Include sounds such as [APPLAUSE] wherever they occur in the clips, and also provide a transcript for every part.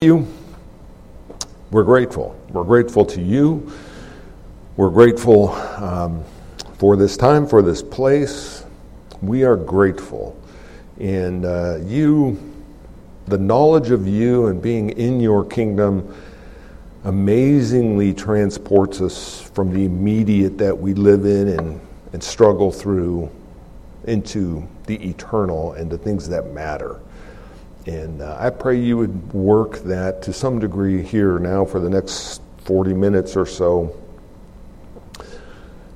you. We're grateful. We're grateful to you. We're grateful um, for this time, for this place. We are grateful. And uh, you, the knowledge of you and being in your kingdom, amazingly transports us from the immediate that we live in and, and struggle through into the eternal and the things that matter. And uh, I pray you would work that to some degree here now for the next 40 minutes or so.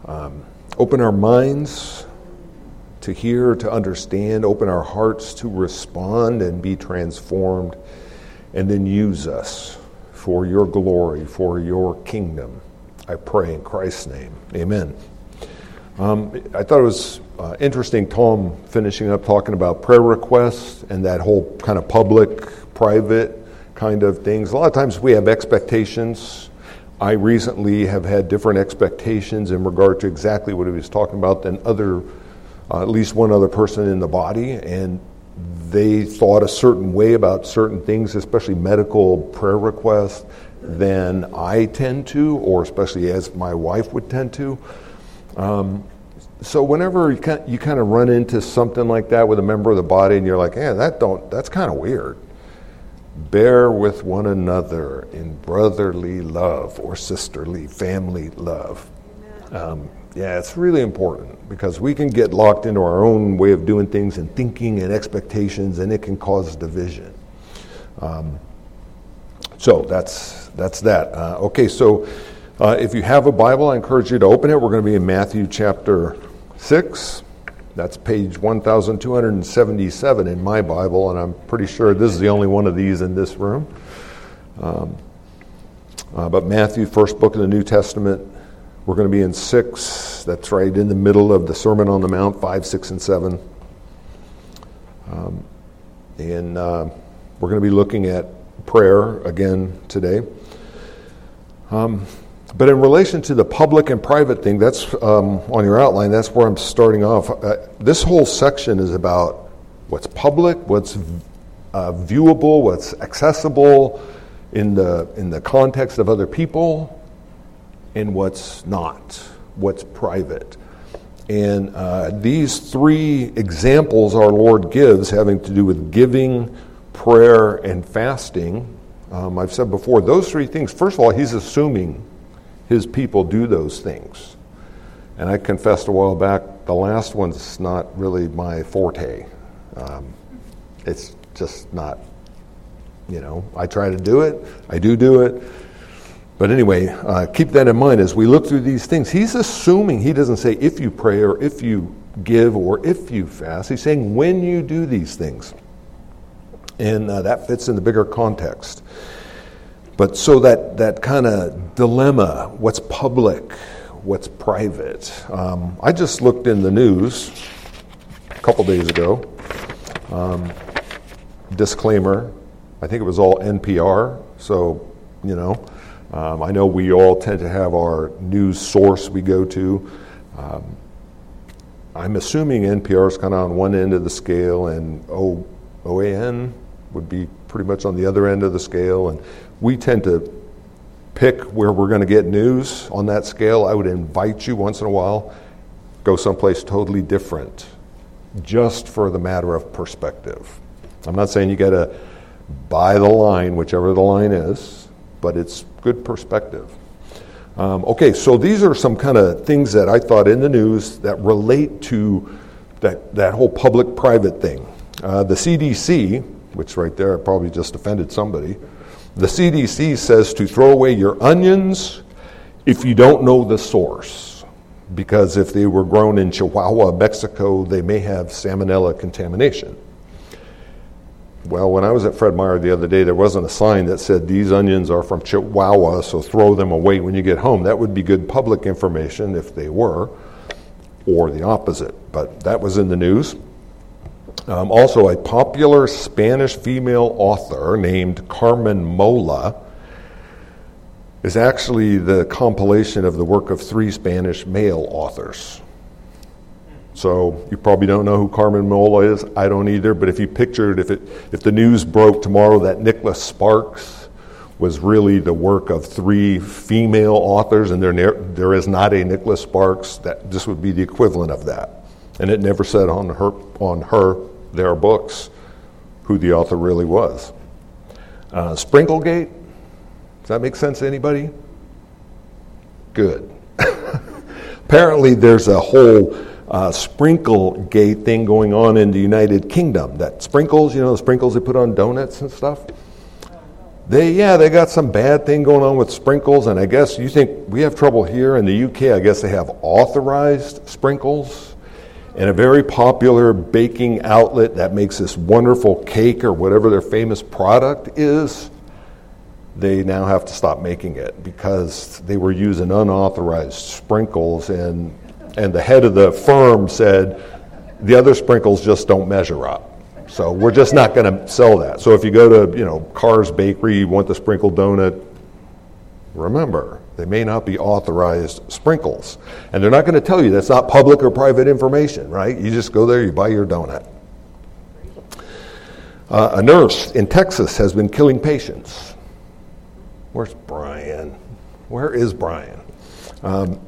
Um, open our minds to hear, to understand, open our hearts to respond and be transformed, and then use us for your glory, for your kingdom. I pray in Christ's name. Amen. Um, I thought it was uh, interesting, Tom finishing up talking about prayer requests and that whole kind of public, private kind of things. A lot of times we have expectations. I recently have had different expectations in regard to exactly what he was talking about than other, uh, at least one other person in the body, and they thought a certain way about certain things, especially medical prayer requests, than I tend to, or especially as my wife would tend to. Um, so whenever you kind, of run into something like that with a member of the body, and you're like, "Yeah, that don't that's kind of weird." Bear with one another in brotherly love or sisterly family love. Um, yeah, it's really important because we can get locked into our own way of doing things and thinking and expectations, and it can cause division. Um, so that's that's that. Uh, okay, so uh, if you have a Bible, I encourage you to open it. We're going to be in Matthew chapter 6. That's page 1277 in my Bible, and I'm pretty sure this is the only one of these in this room. Um, uh, but Matthew, first book of the New Testament, we're going to be in 6. That's right in the middle of the Sermon on the Mount, 5, 6, and 7. Um, and uh, we're going to be looking at prayer again today. Um, but in relation to the public and private thing, that's um, on your outline, that's where I'm starting off. Uh, this whole section is about what's public, what's uh, viewable, what's accessible in the, in the context of other people, and what's not, what's private. And uh, these three examples our Lord gives, having to do with giving, prayer, and fasting, um, I've said before, those three things, first of all, He's assuming his people do those things. And I confessed a while back, the last one's not really my forte. Um, it's just not, you know, I try to do it, I do do it. But anyway, uh, keep that in mind as we look through these things. He's assuming, he doesn't say if you pray or if you give or if you fast. He's saying when you do these things. And uh, that fits in the bigger context. But so that, that kind of dilemma what's public, what's private. Um, I just looked in the news a couple days ago. Um, disclaimer I think it was all NPR, so, you know. Um, I know we all tend to have our news source we go to. Um, I'm assuming NPR is kind of on one end of the scale, and o, OAN would be pretty much on the other end of the scale. And we tend to pick where we're going to get news on that scale. I would invite you once in a while, go someplace totally different, just for the matter of perspective. I'm not saying you got to buy the line, whichever the line is, but it's good perspective. Um, okay, so these are some kind of things that I thought in the news that relate to that, that whole public private thing. Uh, the CDC, which right there probably just offended somebody, the CDC says to throw away your onions if you don't know the source, because if they were grown in Chihuahua, Mexico, they may have salmonella contamination. Well, when I was at Fred Meyer the other day, there wasn't a sign that said these onions are from Chihuahua, so throw them away when you get home. That would be good public information if they were, or the opposite. But that was in the news. Um, also, a popular Spanish female author named Carmen Mola is actually the compilation of the work of three Spanish male authors. So you probably don't know who Carmen Mola is. I don't either. But if you pictured, if it, if the news broke tomorrow that Nicholas Sparks was really the work of three female authors, and there there is not a Nicholas Sparks, that this would be the equivalent of that. And it never said on her on her their books who the author really was. Uh, Sprinklegate. Does that make sense to anybody? Good. [LAUGHS] Apparently, there's a whole uh, sprinkle gate thing going on in the United Kingdom. That sprinkles, you know, the sprinkles they put on donuts and stuff. They, yeah, they got some bad thing going on with sprinkles, and I guess you think we have trouble here in the UK. I guess they have authorized sprinkles, and a very popular baking outlet that makes this wonderful cake or whatever their famous product is. They now have to stop making it because they were using unauthorized sprinkles, and and the head of the firm said the other sprinkles just don't measure up. So we're just not going to sell that. So if you go to, you know, Carr's Bakery, you want the sprinkled donut, remember, they may not be authorized sprinkles. And they're not going to tell you that's not public or private information, right? You just go there, you buy your donut. Uh, a nurse in Texas has been killing patients. Where's Brian? Where is Brian? Um,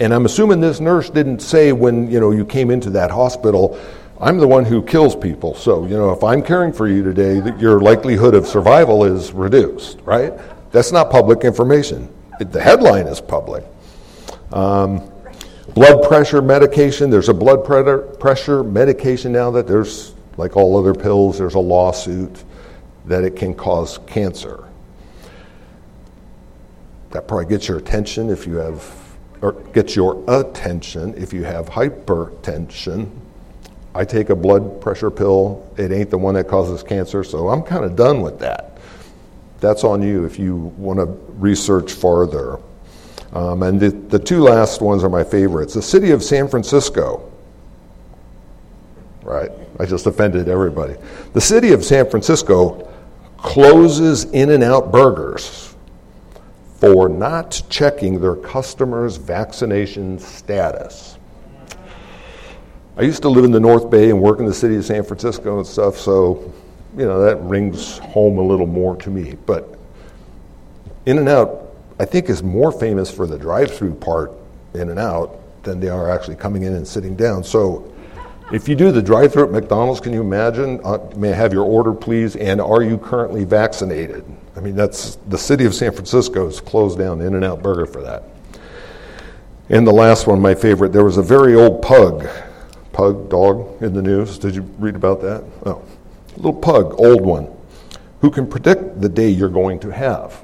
and I'm assuming this nurse didn't say when you know you came into that hospital, I'm the one who kills people. So, you know, if I'm caring for you today, your likelihood of survival is reduced, right? That's not public information. The headline is public. Um, blood pressure medication, there's a blood pressure medication now that there's, like all other pills, there's a lawsuit that it can cause cancer. That probably gets your attention if you have or gets your attention if you have hypertension. I take a blood pressure pill. It ain't the one that causes cancer, so I'm kind of done with that. That's on you if you want to research farther. Um, and the, the two last ones are my favorites. The city of San Francisco. Right, I just offended everybody. The city of San Francisco closes In N Out Burgers for not checking their customers' vaccination status. I used to live in the North Bay and work in the city of San Francisco and stuff, so you know that rings home a little more to me. But In and Out, I think, is more famous for the drive-through part In and Out than they are actually coming in and sitting down. So if you do the drive-through at McDonald's, can you imagine? Uh, may I have your order, please? And are you currently vaccinated? I mean, that's the city of San Francisco has closed down In N Out Burger for that. And the last one, my favorite, there was a very old pug, pug dog in the news. Did you read about that? Oh, little pug, old one, who can predict the day you're going to have.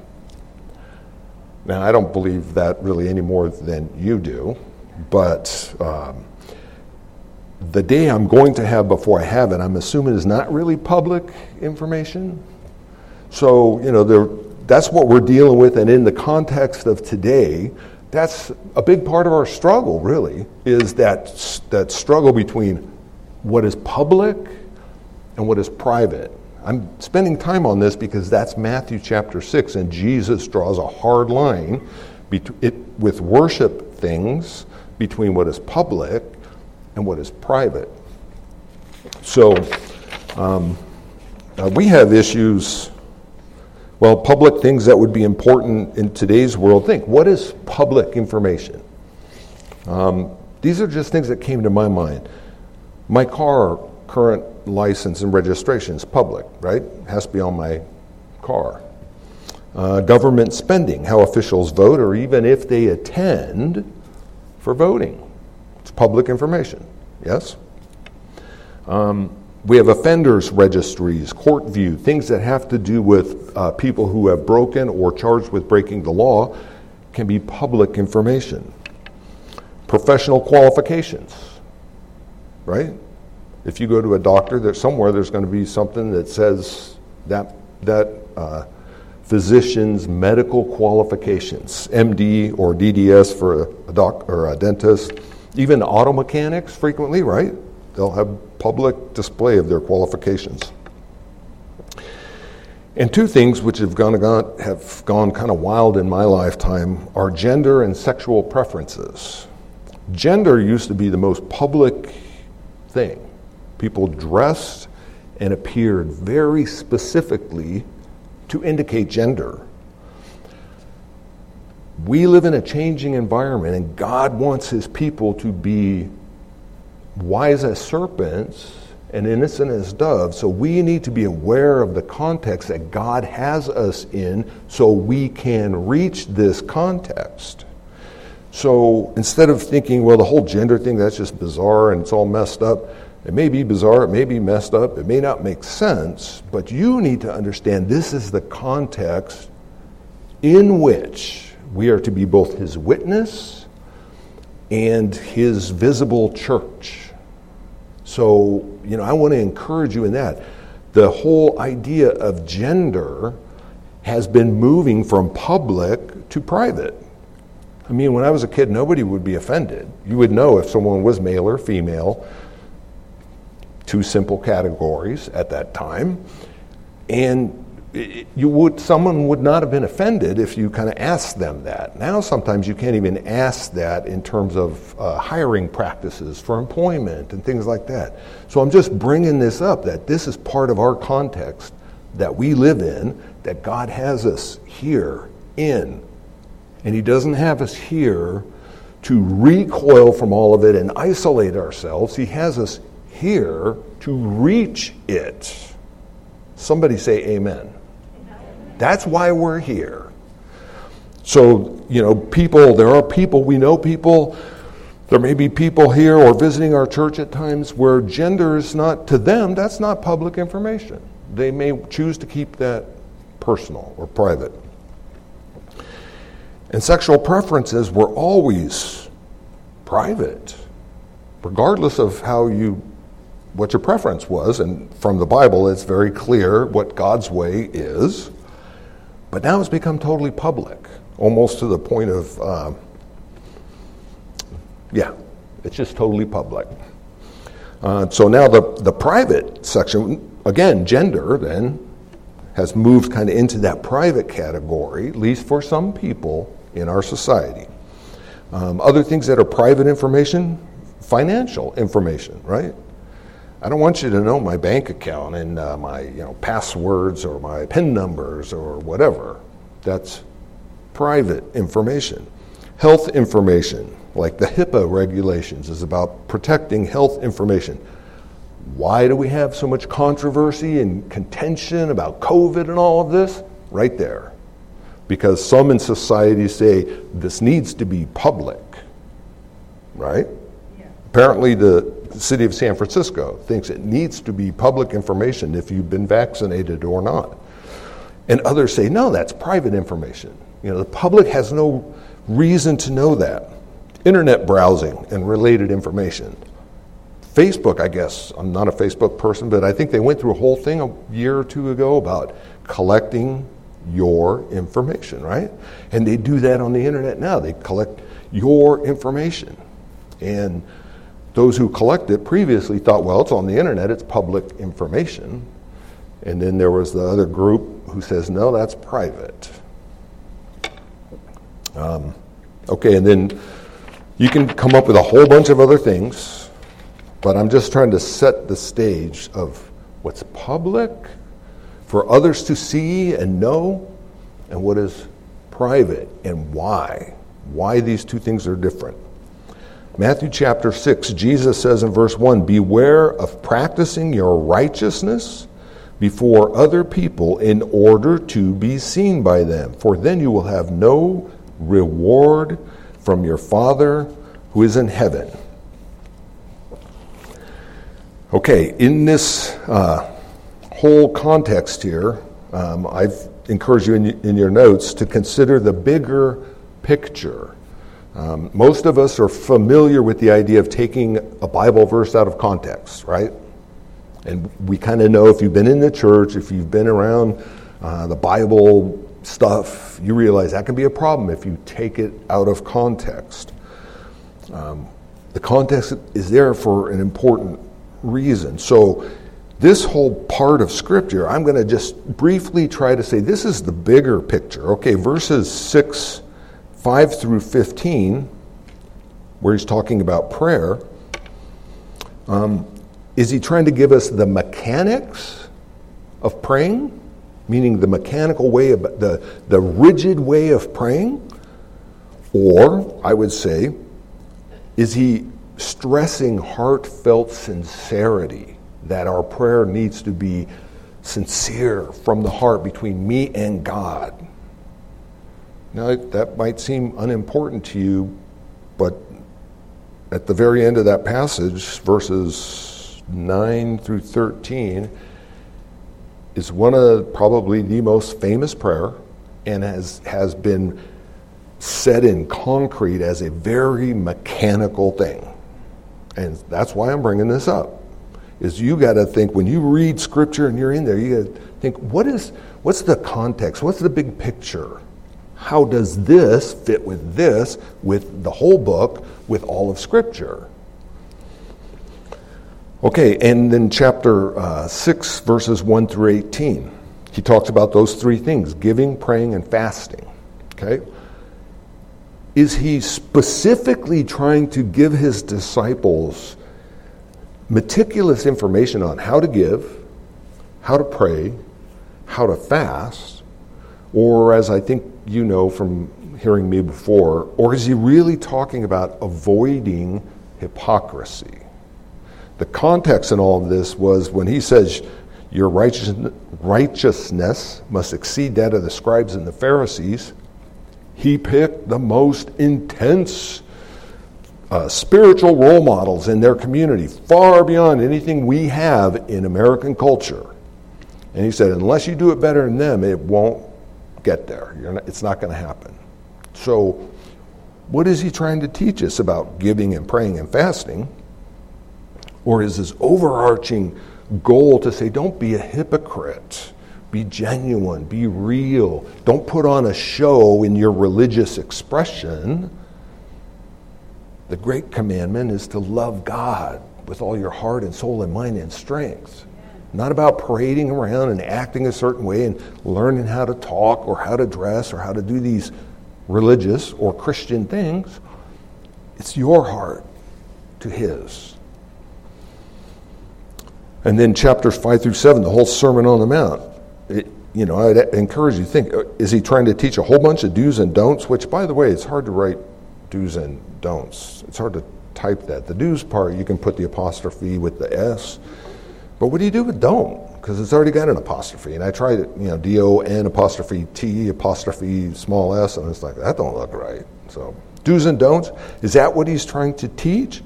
Now, I don't believe that really any more than you do, but um, the day I'm going to have before I have it, I'm assuming is not really public information. So, you know, that's what we're dealing with. And in the context of today, that's a big part of our struggle, really, is that, that struggle between what is public and what is private. I'm spending time on this because that's Matthew chapter 6, and Jesus draws a hard line it, with worship things between what is public and what is private. So, um, uh, we have issues well, public things that would be important in today's world. Think, what is public information? Um, these are just things that came to my mind. My car current license and registration is public, right? It has to be on my car. Uh, government spending, how officials vote, or even if they attend for voting. It's public information, yes? Um, we have offenders registries, CourtView, things that have to do with uh, people who have broken or charged with breaking the law can be public information. Professional qualifications, right? If you go to a doctor, there's somewhere there's going to be something that says that that uh, physician's medical qualifications, MD or DDS for a, doc or a dentist, even auto mechanics frequently, right? They'll have public display of their qualifications. And two things which have gone, gone, have gone kind of wild in my lifetime are gender and sexual preferences. Gender used to be the most public thing. People dressed and appeared very specifically to indicate gender. We live in a changing environment, and God wants His people to be wise as serpents and innocent as doves. So we need to be aware of the context that God has us in so we can reach this context. So instead of thinking, well, the whole gender thing, that's just bizarre and it's all messed up, it may be bizarre, it may be messed up, it may not make sense, but you need to understand this is the context in which we are to be both his witness and his visible church. So, you know, I want to encourage you in that. The whole idea of gender has been moving from public to private. I mean, when I was a kid, nobody would be offended. You would know if someone was male or female, two simple categories at that time. And you would someone would not have been offended if you kind of asked them that. Now sometimes you can't even ask that in terms of uh, hiring practices for employment and things like that. So I'm just bringing this up that this is part of our context that we live in that God has us here in. And he doesn't have us here to recoil from all of it and isolate ourselves. He has us here to reach it. Somebody say amen. That's why we're here. So, you know, people, there are people, we know people, there may be people here or visiting our church at times where gender is not, to them, that's not public information. They may choose to keep that personal or private. And sexual preferences were always private, regardless of how you what your preference was, and from the Bible, it's very clear what God's way is. But now it's become totally public, almost to the point of, uh, yeah, it's just totally public. Uh, so now the, the private section, again, gender then, has moved kind of into that private category, at least for some people in our society. Um, other things that are private information, financial information, right? I don't want you to know my bank account and uh, my you know, passwords or my PIN numbers or whatever. That's private information. Health information, like the HIPAA regulations, is about protecting health information. Why do we have so much controversy and contention about COVID and all of this? Right there. Because some in society say this needs to be public, right? Yeah. Apparently, the the city of San Francisco thinks it needs to be public information if you've been vaccinated or not. And others say, no, that's private information. You know, the public has no reason to know that. Internet browsing and related information. Facebook, I guess, I'm not a Facebook person, but I think they went through a whole thing a year or two ago about collecting your information, right? And they do that on the internet now. They collect your information. And those who collect it previously thought, well, it's on the internet, it's public information. And then there was the other group who says, no, that's private. Um, okay, and then you can come up with a whole bunch of other things, but I'm just trying to set the stage of what's public for others to see and know, and what is private and why. Why these two things are different. Matthew chapter 6, Jesus says in verse 1 Beware of practicing your righteousness before other people in order to be seen by them, for then you will have no reward from your Father who is in heaven. Okay, in this uh, whole context here, um, I've encouraged you in, in your notes to consider the bigger picture um, most of us are familiar with the idea of taking a Bible verse out of context, right? And we kind of know if you've been in the church, if you've been around uh, the Bible stuff, you realize that can be a problem if you take it out of context. Um, the context is there for an important reason. So, this whole part of Scripture, I'm going to just briefly try to say this is the bigger picture. Okay, verses 6 5 through 15 where he's talking about prayer, um, is he trying to give us the mechanics of praying? Meaning the mechanical way, of, the, the rigid way of praying? Or, I would say, is he stressing heartfelt sincerity that our prayer needs to be sincere from the heart between me and God? Now, that might seem unimportant to you, but at the very end of that passage, verses 9 through 13, is one of probably the most famous prayer and has, has been set in concrete as a very mechanical thing. And that's why I'm bringing this up. Is you got to think when you read scripture and you're in there, you got to think what is what's the context? What's the big picture? How does this fit with this, with the whole book, with all of scripture? Okay, and then chapter uh, 6, verses 1 through 18, he talks about those three things giving, praying, and fasting. Okay? Is he specifically trying to give his disciples meticulous information on how to give, how to pray, how to fast? Or, as I think you know from hearing me before, or is he really talking about avoiding hypocrisy? The context in all of this was when he says, Your righteousness must exceed that of the scribes and the Pharisees. He picked the most intense uh, spiritual role models in their community, far beyond anything we have in American culture. And he said, unless you do it better than them, it won't get there. Not, it's not going to happen. So, what is he trying to teach us about giving and praying and fasting? Or is his overarching goal to say, don't be a hypocrite? Be genuine, be real. Don't put on a show in your religious expression. The great commandment is to love God with all your heart and soul and mind and strength. Not about parading around and acting a certain way and learning how to talk or how to dress or how to do these religious or Christian things. It's your heart to His. And then chapters 5 through 7, the whole Sermon on the Mount. It, you know, I'd encourage you to think uh, is he trying to teach a whole bunch of do's and don'ts? Which, by the way, it's hard to write do's and don'ts. It's hard to type that. The do's part, you can put the apostrophe with the S. But what do you do with don't? Because it's already got an apostrophe. And I tried it, you know, D O N apostrophe T apostrophe small s, and it's like, that don't look right. So, do's and don'ts, is that what he's trying to teach?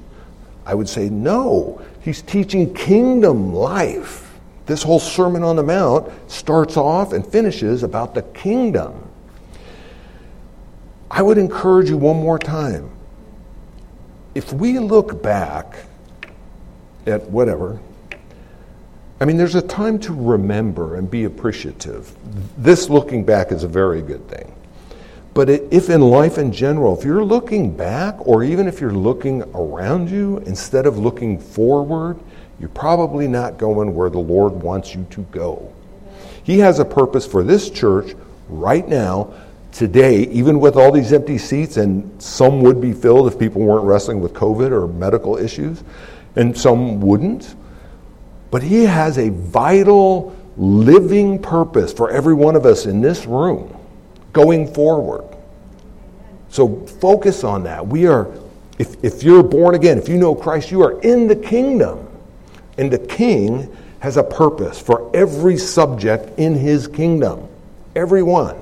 I would say no. He's teaching kingdom life. This whole Sermon on the Mount starts off and finishes about the kingdom. I would encourage you one more time. If we look back at whatever, I mean, there's a time to remember and be appreciative. This looking back is a very good thing. But if in life in general, if you're looking back, or even if you're looking around you instead of looking forward, you're probably not going where the Lord wants you to go. He has a purpose for this church right now, today, even with all these empty seats, and some would be filled if people weren't wrestling with COVID or medical issues, and some wouldn't. But He has a vital, living purpose for every one of us in this room going forward. So focus on that. We are, if, if you're born again, if you know Christ, you are in the kingdom. And the king has a purpose for every subject in his kingdom. Every one.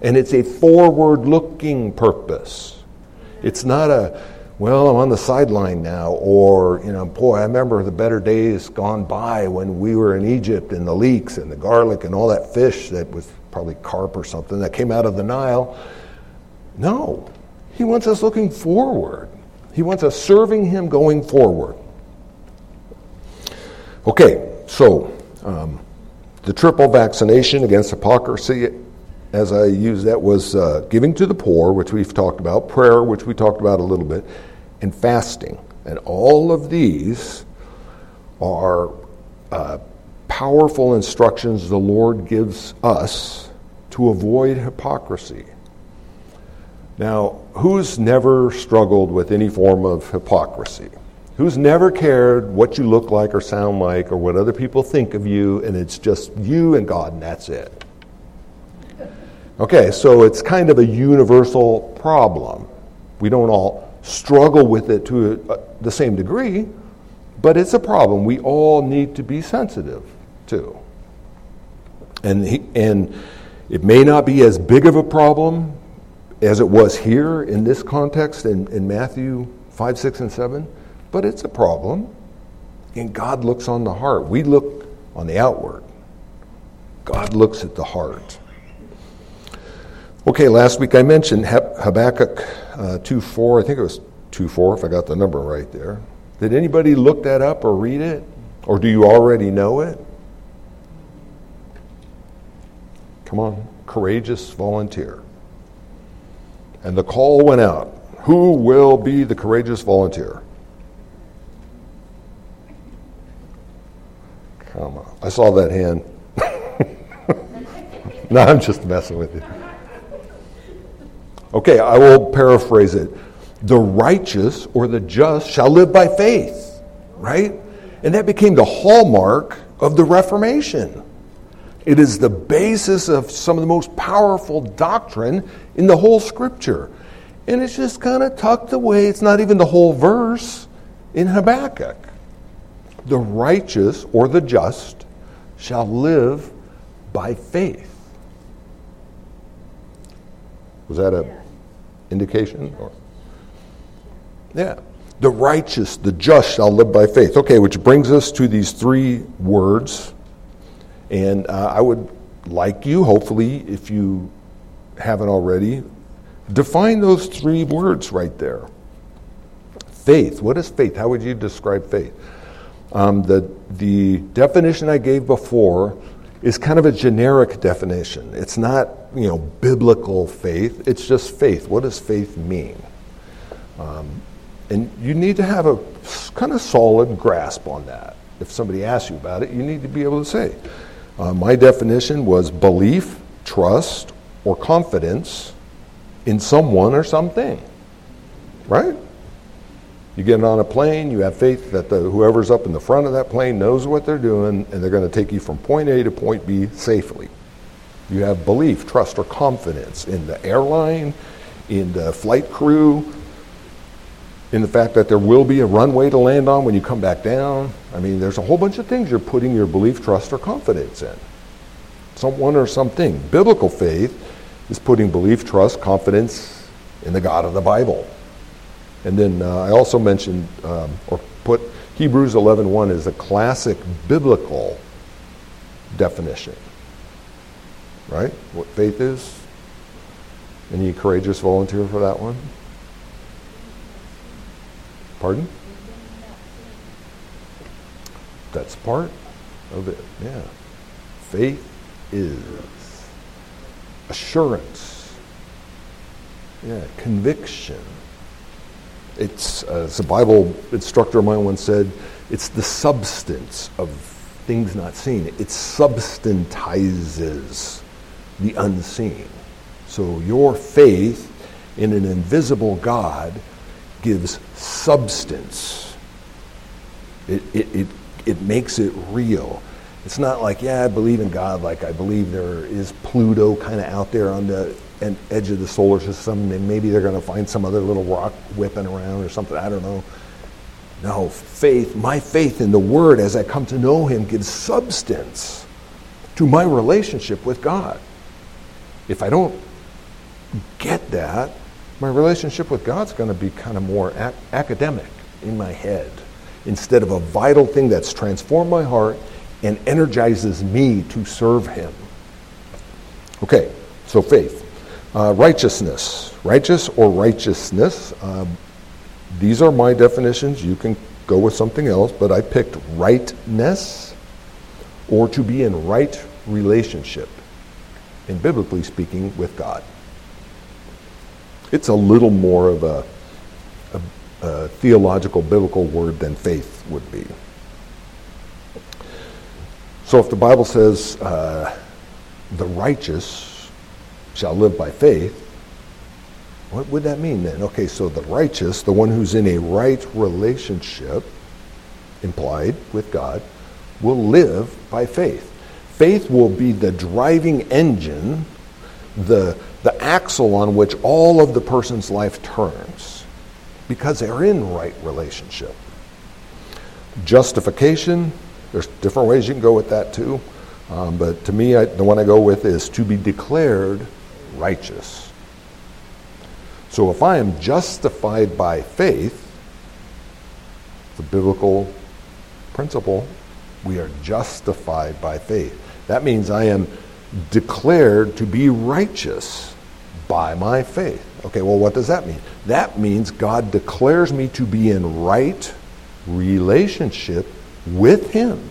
And it's a forward looking purpose. It's not a, well, I'm on the sideline now, or, you know, boy, I remember the better days gone by when we were in Egypt and the leeks and the garlic and all that fish that was probably carp or something that came out of the Nile. No, he wants us looking forward. He wants us serving him going forward. Okay, so um, the triple vaccination against hypocrisy, as I use that, was uh, giving to the poor, which we've talked about, prayer, which we talked about a little bit, and fasting. And all of these are uh, powerful instructions the Lord gives us to avoid hypocrisy. Now, who's never struggled with any form of hypocrisy? Who's never cared what you look like or sound like or what other people think of you, and it's just you and God, and that's it? Okay, so it's kind of a universal problem. We don't all struggle with it to a, uh, the same degree, but it's a problem we all need to be sensitive to. And, he, and it may not be as big of a problem as it was here in this context in, in Matthew 5, 6, and 7, but it's a problem. And God looks on the heart. We look on the outward, God looks at the heart. Okay, last week I mentioned Habakkuk uh, 2 4. I think it was 2 4 if I got the number right there. Did anybody look that up or read it? Or do you already know it? Come on, courageous volunteer. And the call went out. Who will be the courageous volunteer? Come on. I saw that hand. [LAUGHS] no, I'm just messing with you. Okay, I will paraphrase it. The righteous or the just shall live by faith, right? And that became the hallmark of the Reformation. It is the basis of some of the most powerful doctrine in the whole scripture. And it's just kind of tucked away. It's not even the whole verse in Habakkuk. The righteous or the just shall live by faith. Was that a indication? Or? Yeah. The righteous, the just shall live by faith. Okay, which brings us to these three words. And uh, I would like you, hopefully, if you haven't already, define those three words right there. Faith. What is faith? How would you describe faith? Um, the, the definition I gave before is kind of a generic definition. It's not, you know, biblical faith. It's just faith. What does faith mean? Um, and you need to have a kind of solid grasp on that. If somebody asks you about it, you need to be able to say. Uh, my definition was belief, trust, or confidence in someone or something. Right? You get on a plane, you have faith that the, whoever's up in the front of that plane knows what they're doing and they're going to take you from point A to point B safely. You have belief, trust, or confidence in the airline, in the flight crew, in the fact that there will be a runway to land on when you come back down. I mean, there's a whole bunch of things you're putting your belief, trust, or confidence in. Someone or something. Biblical faith is putting belief, trust, confidence in the God of the Bible. And then uh, I also mentioned um, or put Hebrews 11:1 as a classic biblical definition. Right? What faith is? Any courageous volunteer for that one? Pardon? That's part of it. Yeah. Faith is assurance. Yeah, conviction it's, uh, as a Bible instructor of mine once said, it's the substance of things not seen. It substantizes the unseen. So your faith in an invisible God gives substance. It, it, it, it makes it real. It's not like, yeah, I believe in God, like I believe there is Pluto kind of out there on the an edge of the solar system, and maybe they're going to find some other little rock whipping around or something. I don't know. No, faith, my faith in the Word as I come to know Him gives substance to my relationship with God. If I don't get that, my relationship with God's going to be kind of more ac- academic in my head instead of a vital thing that's transformed my heart and energizes me to serve Him. Okay, so faith. Uh, righteousness, righteous or righteousness. Uh, these are my definitions. You can go with something else, but I picked rightness or to be in right relationship, in biblically speaking, with God. It's a little more of a, a, a theological, biblical word than faith would be. So if the Bible says uh, the righteous shall live by faith, What would that mean then? Okay, so the righteous, the one who's in a right relationship, implied with God, will live by faith. Faith will be the driving engine, the, the axle on which all of the person's life turns because they're in right relationship. Justification, there's different ways you can go with that too. Um, but to me, I, the one I go with is to be declared righteous. So if I am justified by faith, the biblical principle, we are justified by faith. That means I am declared to be righteous by my faith. Okay, well, what does that mean? That means God declares me to be in right relationship with Him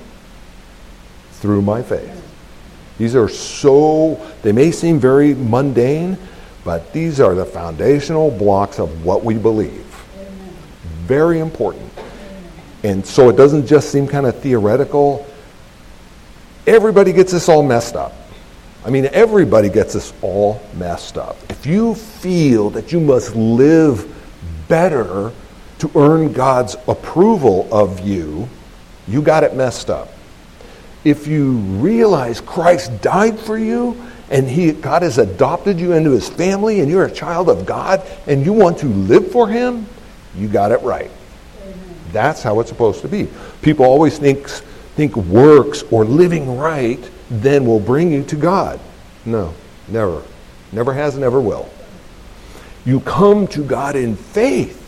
through my faith. These are so, they may seem very mundane, but these are the foundational blocks of what we believe. Very important. And so it doesn't just seem kind of theoretical. Everybody gets this all messed up. I mean, everybody gets this all messed up. If you feel that you must live better to earn God's approval of you, you got it messed up. If you realize Christ died for you and he, God has adopted you into his family and you're a child of God and you want to live for him, you got it right. That's how it's supposed to be. People always think, think works or living right then will bring you to God. No, never. Never has, and never will. You come to God in faith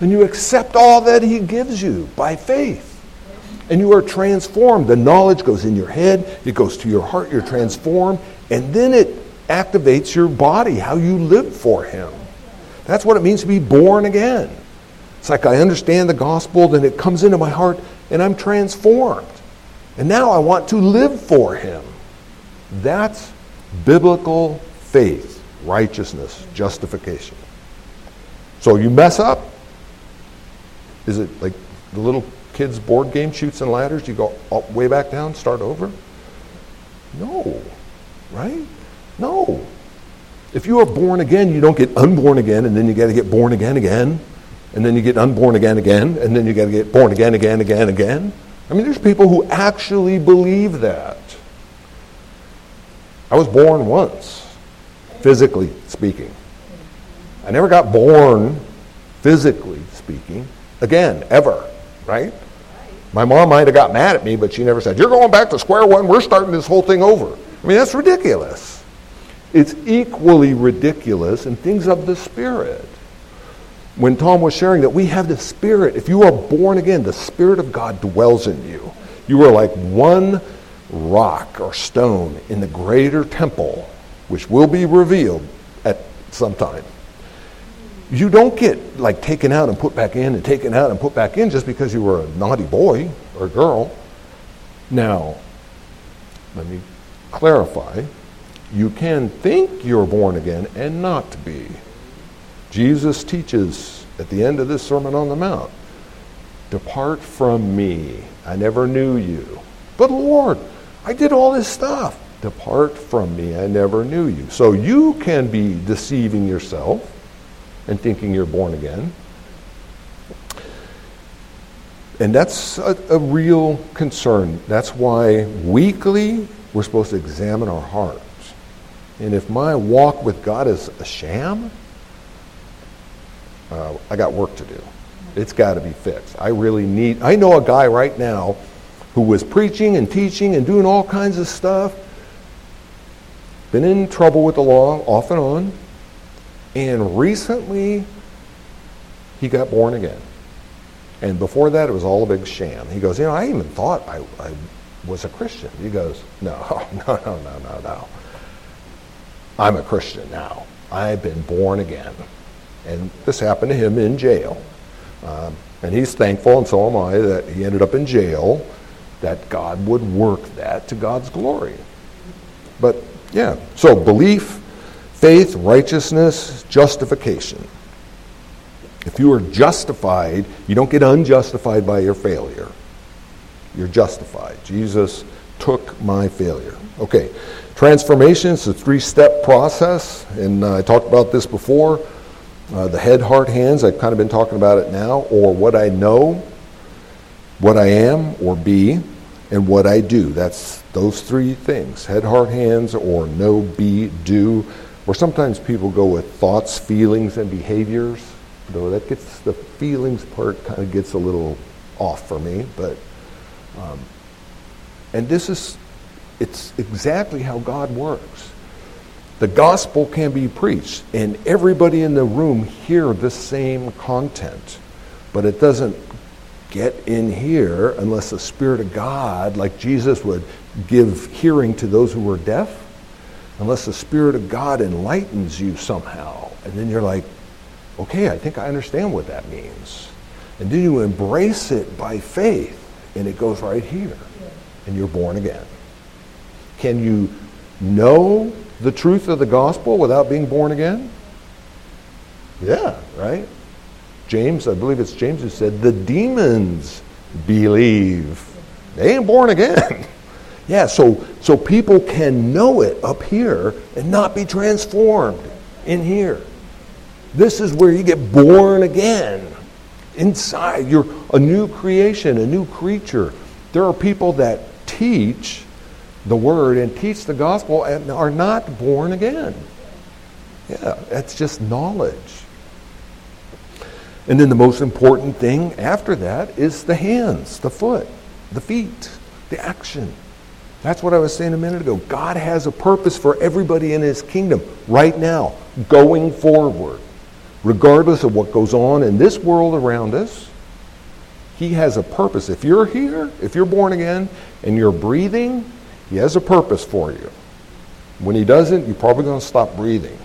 and you accept all that He gives you by faith. And you are transformed. The knowledge goes in your head, it goes to your heart, you're transformed, and then it activates your body, how you live for Him. That's what it means to be born again. It's like I understand the gospel, then it comes into my heart, and I'm transformed. And now I want to live for Him. That's biblical faith, righteousness, justification. So you mess up. Is it like the little kids' board game Chutes and Ladders? You go way back down, start over? No, right? No. If you are born again, you don't get unborn again, and then you got to get born again again, and then you get unborn again again, and then you got to get born again again again again. I mean, there's people who actually believe that. I was born once, physically speaking. I never got born, physically speaking, again, ever, right? My mom might have got mad at me, but she never said, You're going back to square one, we're starting this whole thing over. I mean, that's ridiculous. It's equally ridiculous in things of the Spirit when Tom was sharing that we have the Spirit. If you are born again, the Spirit of God dwells in you. You are like one rock or stone in the greater temple, which will be revealed at some time. You don't get like taken out and put back in and taken out and put back in just because you were a naughty boy or girl. Now, let me clarify. You can think you're born again and not be. Jesus teaches at the end of this Sermon on the Mount Depart from me. I never knew you. But Lord, I did all this stuff. Depart from me. I never knew you. So you can be deceiving yourself and thinking you're born again. And that's a, a real concern. That's why weekly we're supposed to examine our hearts. And if my walk with God is a sham, uh, I got work to do. It's got to be fixed. I really need. I know a guy right now who was preaching and teaching and doing all kinds of stuff, been in trouble with the law off and on, and recently he got born again. And before that, it was all a big sham. He goes, You know, I even thought I, I was a Christian. He goes, No, [LAUGHS] no, no, no, no, no. I'm a Christian now. I've been born again. And this happened to him in jail. Um, and he's thankful, and so am I, that he ended up in jail, that God would work that to God's glory. But yeah, so belief, faith, righteousness, justification. If you are justified, you don't get unjustified by your failure. You're justified. Jesus took my failure. Okay, transformation is a three step process, and uh, I talked about this before. uh, the head, heart, hands, I've kind of been talking about it now, or what I know, what I am or be, and what I do. That's those three things head, heart, hands, or know, be, do. Or sometimes people go with thoughts, feelings, and behaviors. Though that gets the feelings part kind of gets a little off for me, but um, and this is it's exactly how God works. The gospel can be preached, and everybody in the room hear the same content, but it doesn't get in here unless the Spirit of God, like Jesus would give hearing to those who were deaf, unless the Spirit of God enlightens you somehow. And then you're like, okay, I think I understand what that means. And then you embrace it by faith, and it goes right here, and you're born again. Can you know the truth of the gospel without being born again? Yeah, right? James, I believe it's James who said, the demons believe. They ain't born again. [LAUGHS] yeah, so, so people can know it up here and not be transformed in here. This is where you get born again. Inside, you're a new creation, a new creature. There are people that teach the word and teach the gospel and are not born again. Yeah, that's just knowledge. And then the most important thing after that is the hands, the foot, the feet, the action. That's what I was saying a minute ago. God has a purpose for everybody in his kingdom right now, going forward. Regardless of what goes on in this world around us, he has a purpose. If you're here, if you're born again and you're breathing, he has a purpose for you. When he doesn't, you're probably going to stop breathing,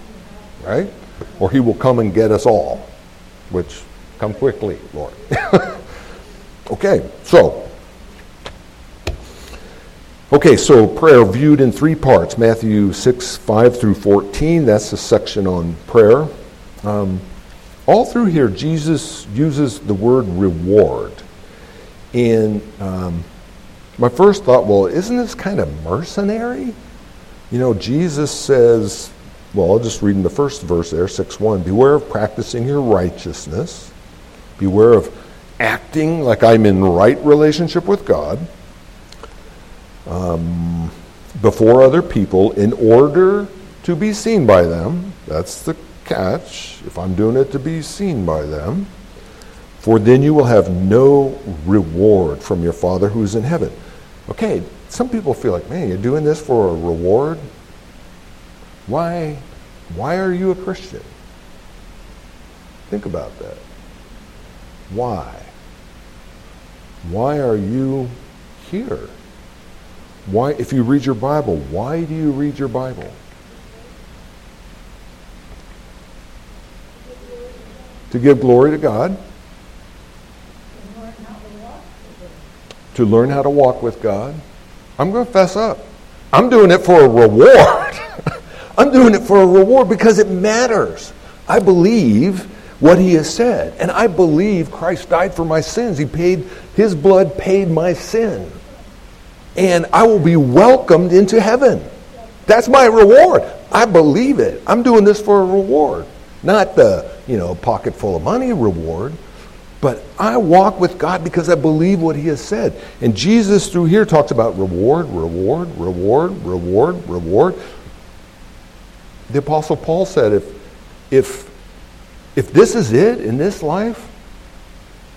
right? Or he will come and get us all, which come quickly, Lord. [LAUGHS] okay, so Okay, so prayer viewed in three parts Matthew 6, 5 through 14. That's the section on prayer. Um, all through here, Jesus uses the word reward. And um, my first thought, well, isn't this kind of mercenary? You know, Jesus says, well, I'll just read in the first verse there, 6 1. Beware of practicing your righteousness. Beware of acting like I'm in right relationship with God um, before other people in order to be seen by them. That's the catch. If I'm doing it to be seen by them, for then you will have no reward from your Father who is in heaven. Okay, some people feel like, man, you're doing this for a reward? Why, why are you a Christian? Think about that. Why? Why are you here? Why, if you read your Bible, why do you read your Bible? To give glory to God. to learn how to walk with God. I'm going to fess up. I'm doing it for a reward. [LAUGHS] I'm doing it for a reward because it matters. I believe what he has said. And I believe Christ died for my sins. He paid, his blood paid my sin. And I will be welcomed into heaven. That's my reward. I believe it. I'm doing this for a reward. Not the, you know, pocket full of money reward, but I walk with God because I believe what He has said. And Jesus, through here, talks about reward, reward, reward, reward, reward. The Apostle Paul said, if, if, if this is it in this life,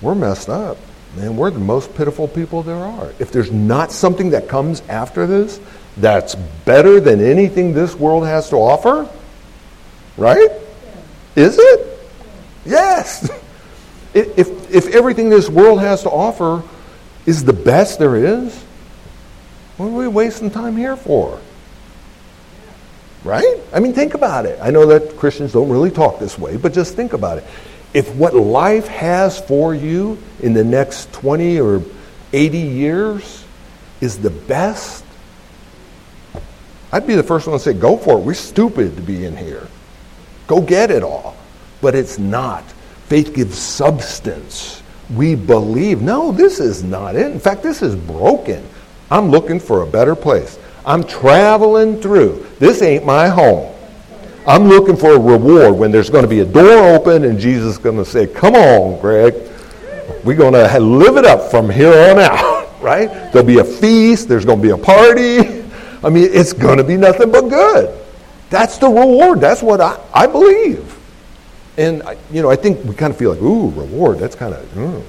we're messed up. Man, we're the most pitiful people there are. If there's not something that comes after this that's better than anything this world has to offer, right? Is it? Yes. [LAUGHS] if, if everything this world has to offer is the best there is, what are we wasting time here for? Right? I mean, think about it. I know that Christians don't really talk this way, but just think about it. If what life has for you in the next 20 or 80 years is the best, I'd be the first one to say, go for it. We're stupid to be in here. Go get it all. But it's not. Faith gives substance. We believe, no, this is not it. In fact, this is broken. I'm looking for a better place. I'm traveling through. This ain't my home. I'm looking for a reward when there's going to be a door open and Jesus is going to say, Come on, Greg. We're going to live it up from here on out, [LAUGHS] right? There'll be a feast. There's going to be a party. I mean, it's going to be nothing but good. That's the reward. That's what I, I believe. And, you know, I think we kind of feel like, ooh, reward. That's kind of, mm,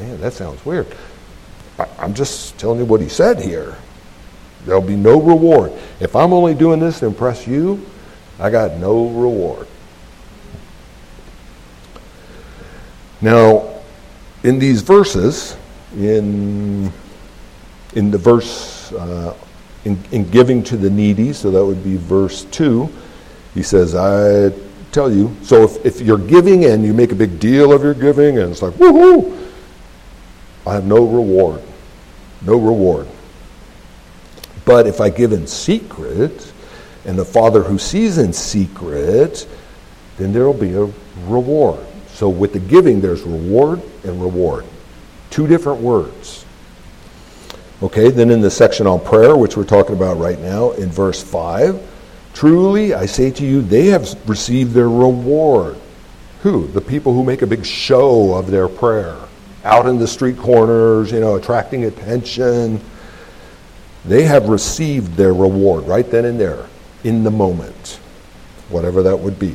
man, that sounds weird. I, I'm just telling you what he said here. There'll be no reward. If I'm only doing this to impress you, I got no reward. Now, in these verses, in, in the verse, uh, in, in giving to the needy, so that would be verse 2, he says, I tell you, so if, if you're giving and you make a big deal of your giving and it's like, woohoo, I have no reward. No reward. But if I give in secret, and the Father who sees in secret, then there will be a reward. So with the giving, there's reward and reward. Two different words. Okay, then in the section on prayer, which we're talking about right now, in verse 5, truly I say to you, they have received their reward. Who? The people who make a big show of their prayer. Out in the street corners, you know, attracting attention. They have received their reward right then and there, in the moment, whatever that would be.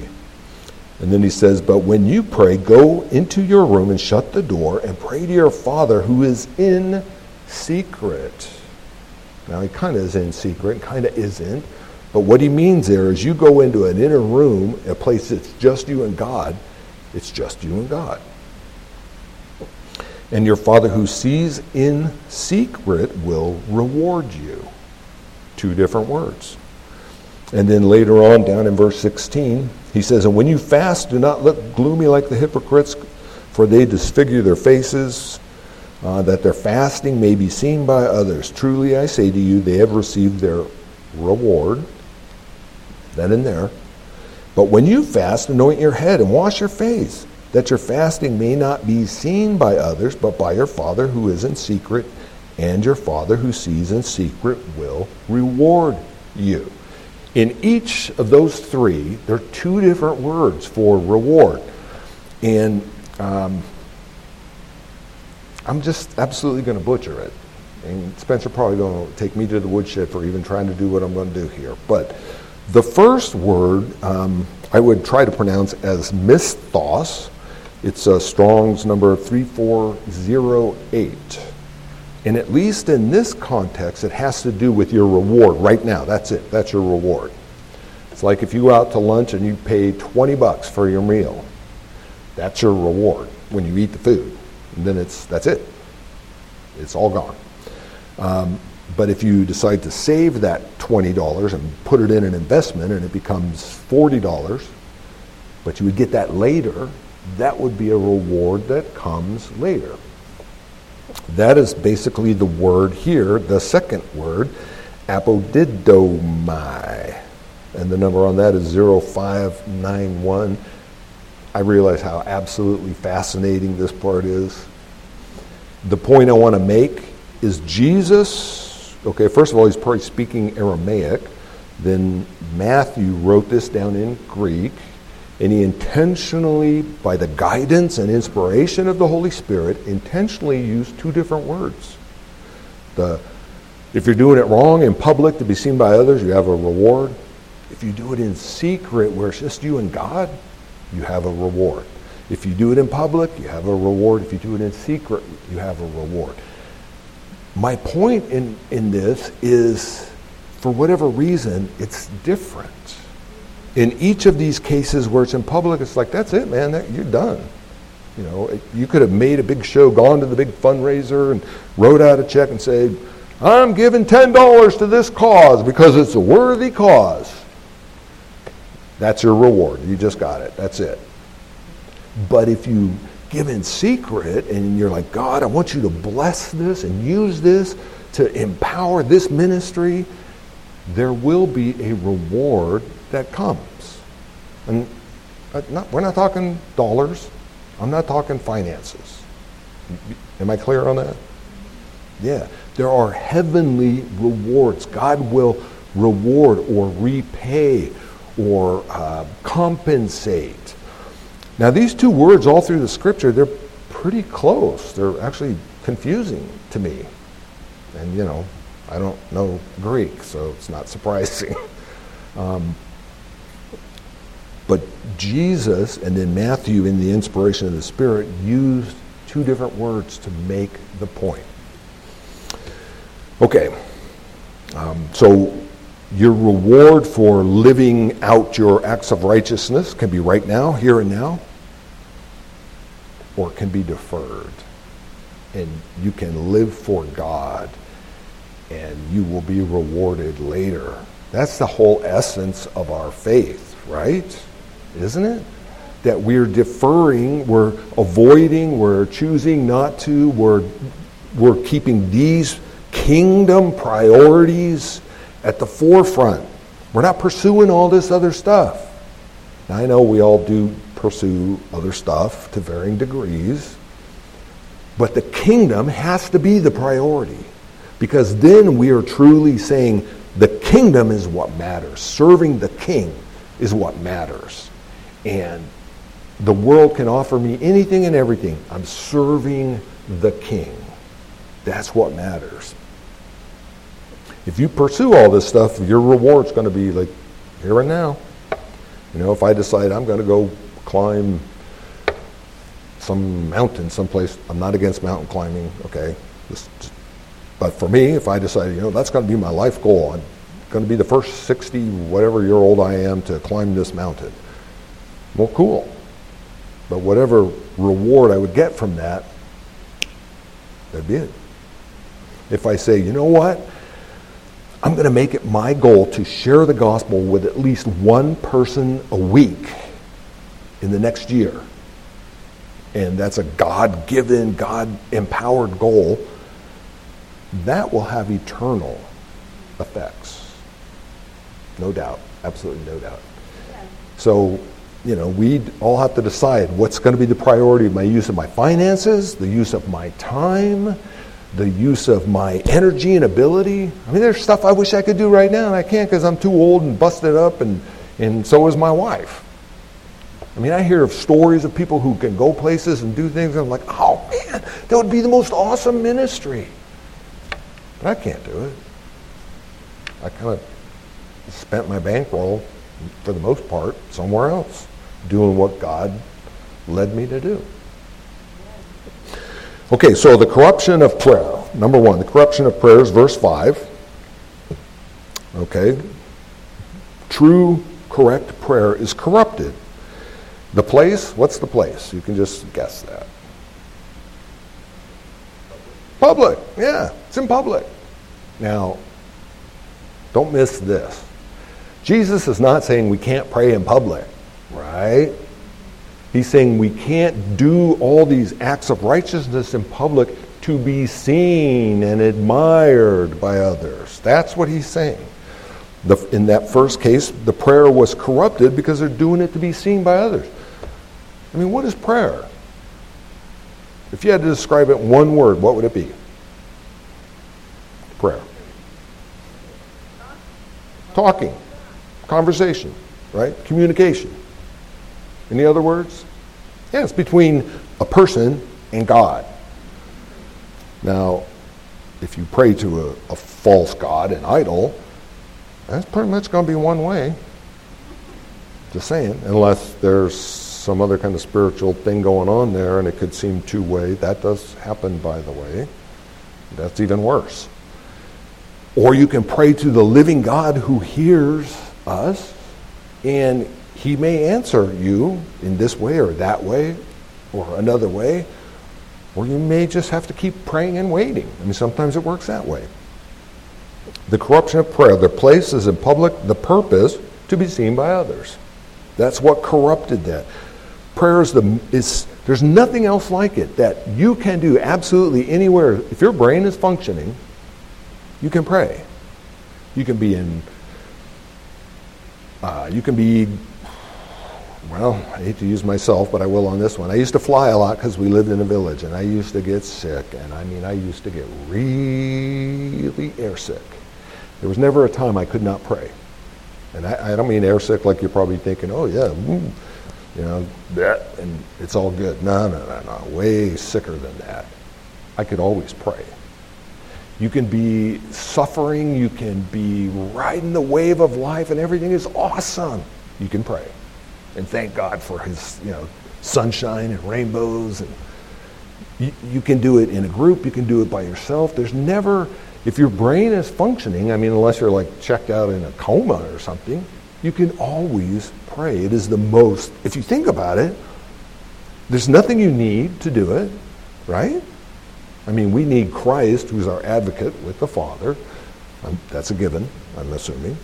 And then he says, But when you pray, go into your room and shut the door and pray to your Father who is in secret. Now, he kind of is in secret, kind of isn't. But what he means there is you go into an inner room, a place that's just you and God, it's just you and God. And your Father who sees in secret will reward you. Two different words. And then later on, down in verse 16, he says, And when you fast, do not look gloomy like the hypocrites, for they disfigure their faces, uh, that their fasting may be seen by others. Truly I say to you, they have received their reward. Then and there. But when you fast, anoint your head and wash your face, that your fasting may not be seen by others, but by your Father who is in secret, and your Father who sees in secret will reward you. In each of those three, there are two different words for reward. And um, I'm just absolutely going to butcher it. And Spencer probably going to take me to the woodshed for even trying to do what I'm going to do here. But the first word um, I would try to pronounce as misthos. It's a Strong's number 3408. And at least in this context, it has to do with your reward right now. That's it. That's your reward. It's like if you go out to lunch and you pay 20 bucks for your meal. That's your reward when you eat the food. And then it's that's it. It's all gone. Um, but if you decide to save that $20 and put it in an investment and it becomes $40, but you would get that later, that would be a reward that comes later. That is basically the word here, the second word, apodidomai. And the number on that is 0591. I realize how absolutely fascinating this part is. The point I want to make is Jesus, okay, first of all, he's probably speaking Aramaic. Then Matthew wrote this down in Greek. And he intentionally, by the guidance and inspiration of the Holy Spirit, intentionally used two different words. The, if you're doing it wrong in public to be seen by others, you have a reward. If you do it in secret where it's just you and God, you have a reward. If you do it in public, you have a reward. If you do it in secret, you have a reward. My point in, in this is, for whatever reason, it's different in each of these cases where it's in public, it's like, that's it, man, that, you're done. You know, you could have made a big show, gone to the big fundraiser, and wrote out a check and said, I'm giving $10 to this cause because it's a worthy cause. That's your reward. You just got it. That's it. But if you give in secret and you're like, God, I want you to bless this and use this to empower this ministry, there will be a reward that comes. And uh, not, we're not talking dollars. I'm not talking finances. Am I clear on that? Yeah. There are heavenly rewards. God will reward or repay or uh, compensate. Now, these two words all through the scripture, they're pretty close. They're actually confusing to me. And, you know, I don't know Greek, so it's not [LAUGHS] surprising. um, but Jesus and then Matthew, in the inspiration of the Spirit, used two different words to make the point. Okay, um, so your reward for living out your acts of righteousness can be right now, here and now, or it can be deferred. And you can live for God and you will be rewarded later. That's the whole essence of our faith, right? Isn't it? That we're deferring, we're avoiding, we're choosing not to, we're, we're keeping these kingdom priorities at the forefront. We're not pursuing all this other stuff. Now, I know we all do pursue other stuff to varying degrees, but the kingdom has to be the priority because then we are truly saying the kingdom is what matters. Serving the king is what matters. And the world can offer me anything and everything. I'm serving the king. That's what matters. If you pursue all this stuff, your reward's going to be like here and now. You know, if I decide I'm going to go climb some mountain someplace, I'm not against mountain climbing, okay? but for me, if I decide, you know, that's going to be my life goal, I'm going to be the first 60, whatever year old I am, to climb this mountain. Well, cool. But whatever reward I would get from that, that'd be it. If I say, you know what? I'm going to make it my goal to share the gospel with at least one person a week in the next year. And that's a God given, God empowered goal. That will have eternal effects. No doubt. Absolutely no doubt. So, you know, we all have to decide what's going to be the priority of my use of my finances, the use of my time, the use of my energy and ability. I mean, there's stuff I wish I could do right now, and I can't because I'm too old and busted up, and, and so is my wife. I mean, I hear of stories of people who can go places and do things, and I'm like, oh man, that would be the most awesome ministry. But I can't do it. I kind of spent my bankroll, for the most part, somewhere else, doing what God led me to do. Okay, so the corruption of prayer. Number one, the corruption of prayer is verse 5. Okay. True, correct prayer is corrupted. The place, what's the place? You can just guess that. Public, yeah, it's in public. Now, don't miss this. Jesus is not saying we can't pray in public, right? He's saying we can't do all these acts of righteousness in public to be seen and admired by others. That's what he's saying. The, in that first case, the prayer was corrupted because they're doing it to be seen by others. I mean, what is prayer? If you had to describe it in one word, what would it be? Prayer. Talking, conversation, right? Communication. Any other words? Yeah, it's between a person and God. Now, if you pray to a, a false God, an idol, that's pretty much going to be one way. Just saying, unless there's some other kind of spiritual thing going on there and it could seem two way. That does happen, by the way. That's even worse. Or you can pray to the living God who hears us and he may answer you in this way or that way or another way, or you may just have to keep praying and waiting. I mean, sometimes it works that way. The corruption of prayer, the place is in public, the purpose to be seen by others. That's what corrupted that. Prayer is the is there's nothing else like it that you can do absolutely anywhere. If your brain is functioning, you can pray. You can be in. Uh, you can be well, I hate to use myself, but I will on this one. I used to fly a lot because we lived in a village, and I used to get sick, and I mean, I used to get really airsick. There was never a time I could not pray. And I, I don't mean air sick like you're probably thinking, oh, yeah, mm, you know, that, and it's all good. No, no, no, no. Way sicker than that. I could always pray. You can be suffering, you can be riding the wave of life, and everything is awesome. You can pray. And thank God for his, you know, sunshine and rainbows. And you, you can do it in a group, you can do it by yourself. There's never, if your brain is functioning, I mean, unless you're like checked out in a coma or something, you can always pray. It is the most, if you think about it, there's nothing you need to do it, right? I mean, we need Christ, who's our advocate with the Father. Um, that's a given, I'm assuming.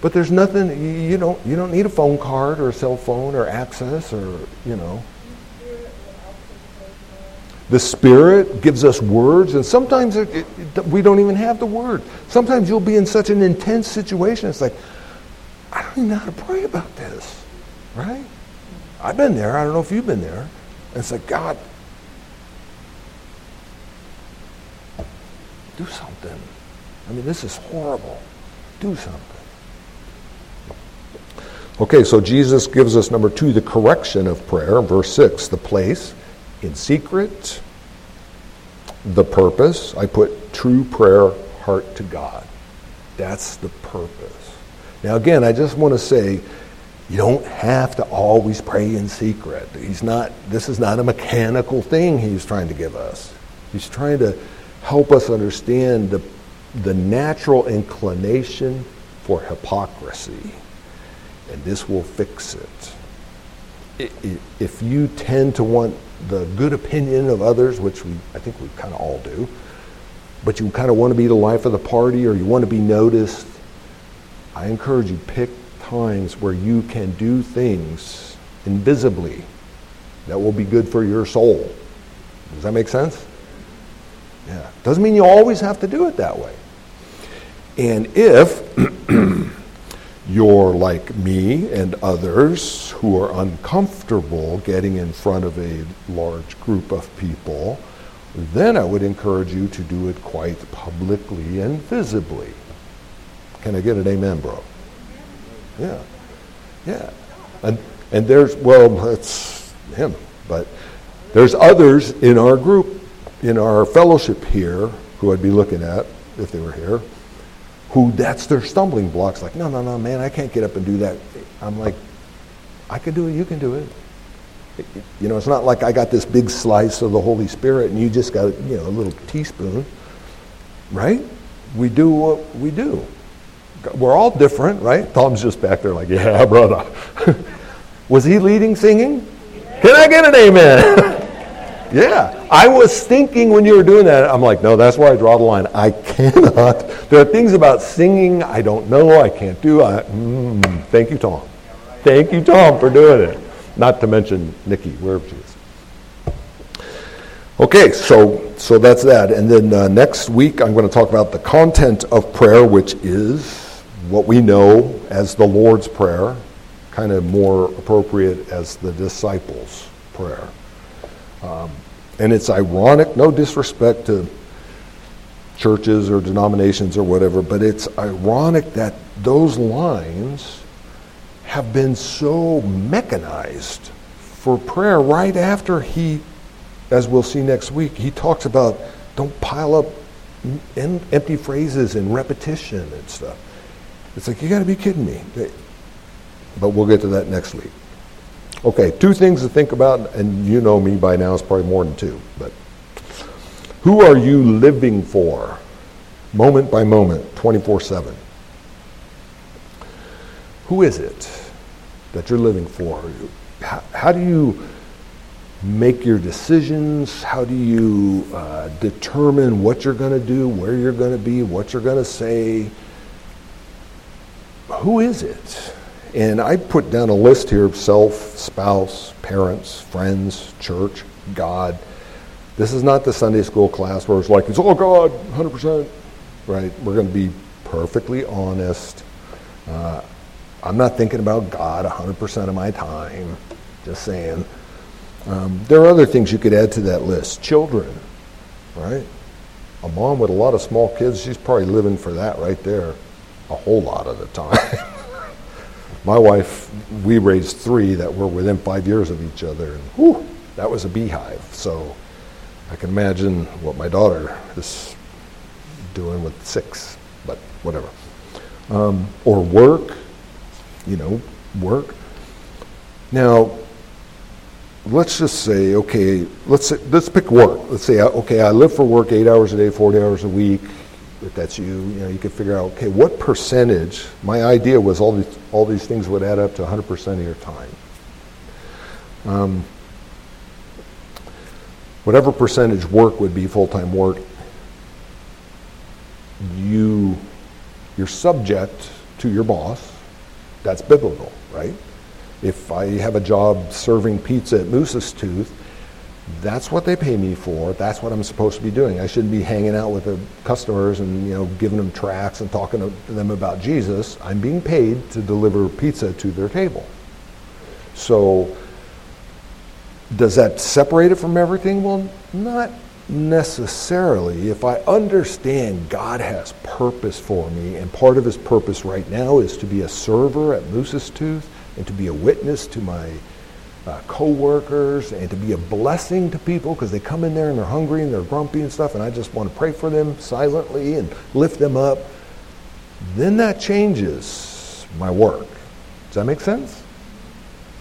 But there's nothing, you don't, you don't need a phone card or a cell phone or access or, you know. The Spirit gives us words, and sometimes it, it, we don't even have the word. Sometimes you'll be in such an intense situation, it's like, I don't even know how to pray about this, right? I've been there. I don't know if you've been there. And it's like, God, do something. I mean, this is horrible. Do something. Okay, so Jesus gives us number two, the correction of prayer, verse six, the place in secret, the purpose. I put true prayer, heart to God. That's the purpose. Now, again, I just want to say, you don't have to always pray in secret. He's not, this is not a mechanical thing he's trying to give us. He's trying to help us understand the, the natural inclination for hypocrisy and this will fix it. If you tend to want the good opinion of others, which we, I think we kind of all do, but you kind of want to be the life of the party or you want to be noticed, I encourage you pick times where you can do things invisibly that will be good for your soul. Does that make sense? Yeah. Doesn't mean you always have to do it that way. And if [CLEARS THROAT] you're like me and others who are uncomfortable getting in front of a large group of people, then I would encourage you to do it quite publicly and visibly. Can I get an amen, bro? Yeah. Yeah. And, and there's, well, it's him, but there's others in our group, in our fellowship here, who I'd be looking at if they were here, who that's their stumbling blocks. Like, no, no, no, man, I can't get up and do that. I'm like, I can do it, you can do it. You know, it's not like I got this big slice of the Holy Spirit and you just got, you know, a little teaspoon, right? We do what we do. We're all different, right? Tom's just back there like, yeah, brother. [LAUGHS] Was he leading singing? Can I get an amen? [LAUGHS] Yeah. I was thinking when you were doing that, I'm like, no, that's where I draw the line. I [LAUGHS] cannot. There are things about singing I don't know, I can't do. I, mm, thank you, Tom. Thank you, Tom, for doing it. Not to mention Nikki, wherever she is. Okay, so so that's that. And then uh, next week, I'm going to talk about the content of prayer, which is what we know as the Lord's Prayer, kind of more appropriate as the disciples' prayer. Um, and it's ironic, no disrespect to churches or denominations or whatever, but it's ironic that those lines have been so mechanized for prayer right after he, as we'll see next week, he talks about don't pile up empty phrases and repetition and stuff. It's like, you got to be kidding me. But we'll get to that next week. Okay, two things to think about, and you know me by now, it's probably more than two. But who are you living for, moment by moment, 24 7? Who is it that you're living for? How, do you make your decisions? How do you uh, determine what you're going to do, where you're going to be, what you're going to say? Who is it? And I put down a list here of self, spouse, parents, friends, church, God. This is not the Sunday school class where it's like, it's all God, 100%. Right? We're going to be perfectly honest. Uh, I'm not thinking about God 100% of my time. Just saying. Um, there are other things you could add to that list. Children, right? A mom with a lot of small kids, she's probably living for that right there a whole lot of the time. [LAUGHS] my wife, we raised three that were within five years of each other. And whew, that was a beehive. So I can imagine what my daughter is doing with six, but whatever. Um, or work, you know, work. Now, let's just say, okay, let's say, let's pick work. Let's say, okay, I live for work eight hours a day, 40 hours a week. If that's you, you know, you could figure out, okay, what percentage? My idea was all these all these things would add up to 100% of your time. Um, whatever percentage work would be full-time work, you you're subject to your boss. That's biblical, right? If I have a job serving pizza at Moose's Tooth, that's what they pay me for. That's what I'm supposed to be doing. I shouldn't be hanging out with the customers and you know giving them tracts and talking to them about Jesus. I'm being paid to deliver pizza to their table. So does that separate it from everything? Well, not necessarily. If I understand God has purpose for me, and part of his purpose right now is to be a server at Moose's Tooth and to be a witness to my uh, co-workers and to be a blessing to people because they come in there and they're hungry and they're grumpy and stuff and I just want to pray for them silently and lift them up, then that changes my work. Does that make sense?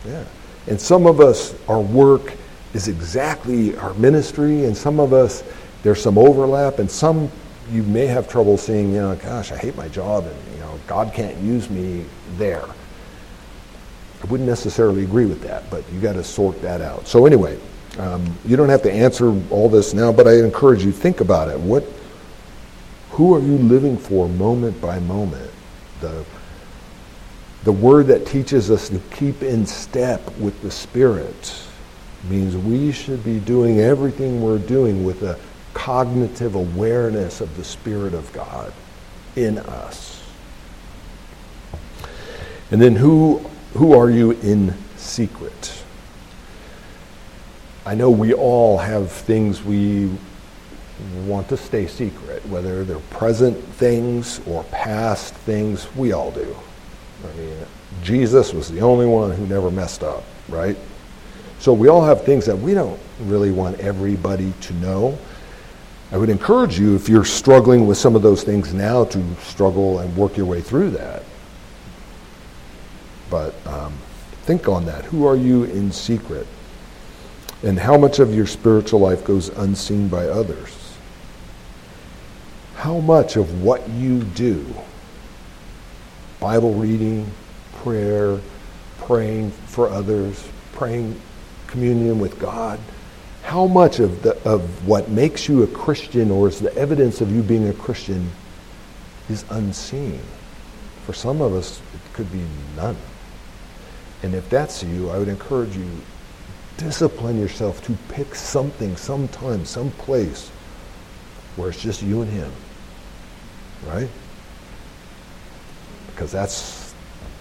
Yeah. And some of us, our work is exactly our ministry, and some of us, there's some overlap, and some you may have trouble seeing, you know, gosh, I hate my job, and, you know, God can't use me there. I wouldn't necessarily agree with that, but you got to sort that out. So anyway, um, you don't have to answer all this now, but I encourage you think about it. What, who are you living for, moment by moment? The the word that teaches us to keep in step with the Spirit means we should be doing everything we're doing with a cognitive awareness of the Spirit of God in us. And then who who are you in secret? I know we all have things we want to stay secret, whether they're present things or past things, we all do. I mean, Jesus was the only one who never messed up, right? So we all have things that we don't really want everybody to know. I would encourage you, if you're struggling with some of those things now, to struggle and work your way through that. But um, think on that. Who are you in secret? And how much of your spiritual life goes unseen by others? How much of what you do, Bible reading, prayer, praying for others, praying communion with God, how much of, the, of what makes you a Christian or is the evidence of you being a Christian is unseen? For some of us, it could be none. And if that's you, I would encourage you, discipline yourself to pick something, sometime, some place where it's just you and him. Right? Because that's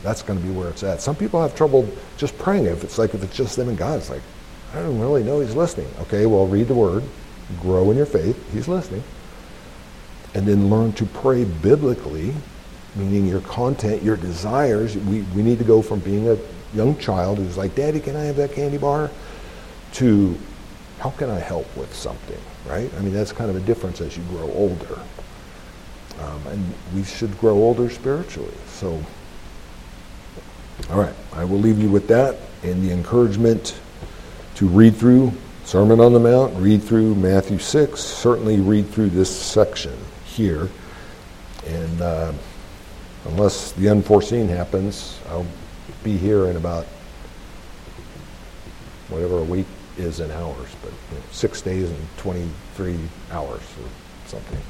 that's going to be where it's at. Some people have trouble just praying. If it's like if it's just them and God, it's like, I don't really know he's listening. Okay, well read the word, grow in your faith, he's listening. And then learn to pray biblically, meaning your content, your desires. We, we need to go from being a young child who's like, Daddy, can I have that candy bar? To how can I help with something, right? I mean, that's kind of a difference as you grow older. Um, and we should grow older spiritually. So, all right, I will leave you with that and the encouragement to read through Sermon on the Mount, read through Matthew 6, certainly read through this section here. And uh, unless the unforeseen happens, I'll be here in about whatever a week is in hours, but you know, six days and 23 hours or something.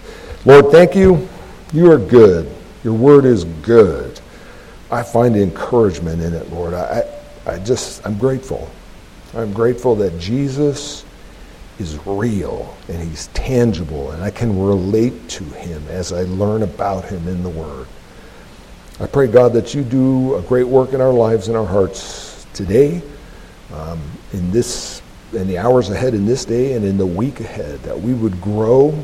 Lord, thank you. You are good. Your word is good. I find encouragement in it, Lord. I, I just, I'm grateful. I'm grateful that Jesus is real and he's tangible and I can relate to him as I learn about him in the Word. I pray, God, that you do a great work in our lives and our hearts today, um, in this, in the hours ahead, in this day, and in the week ahead, that we would grow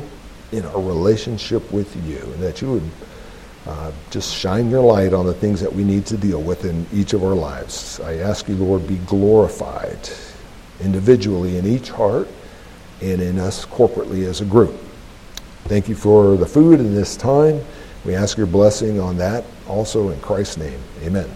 in our relationship with you, and that you would uh, just shine your light on the things that we need to deal with in each of our lives. I ask you, Lord, be glorified individually in each heart and in us corporately as a group. Thank you for the food and this time. We ask your blessing on that also in Christ's name. Amen.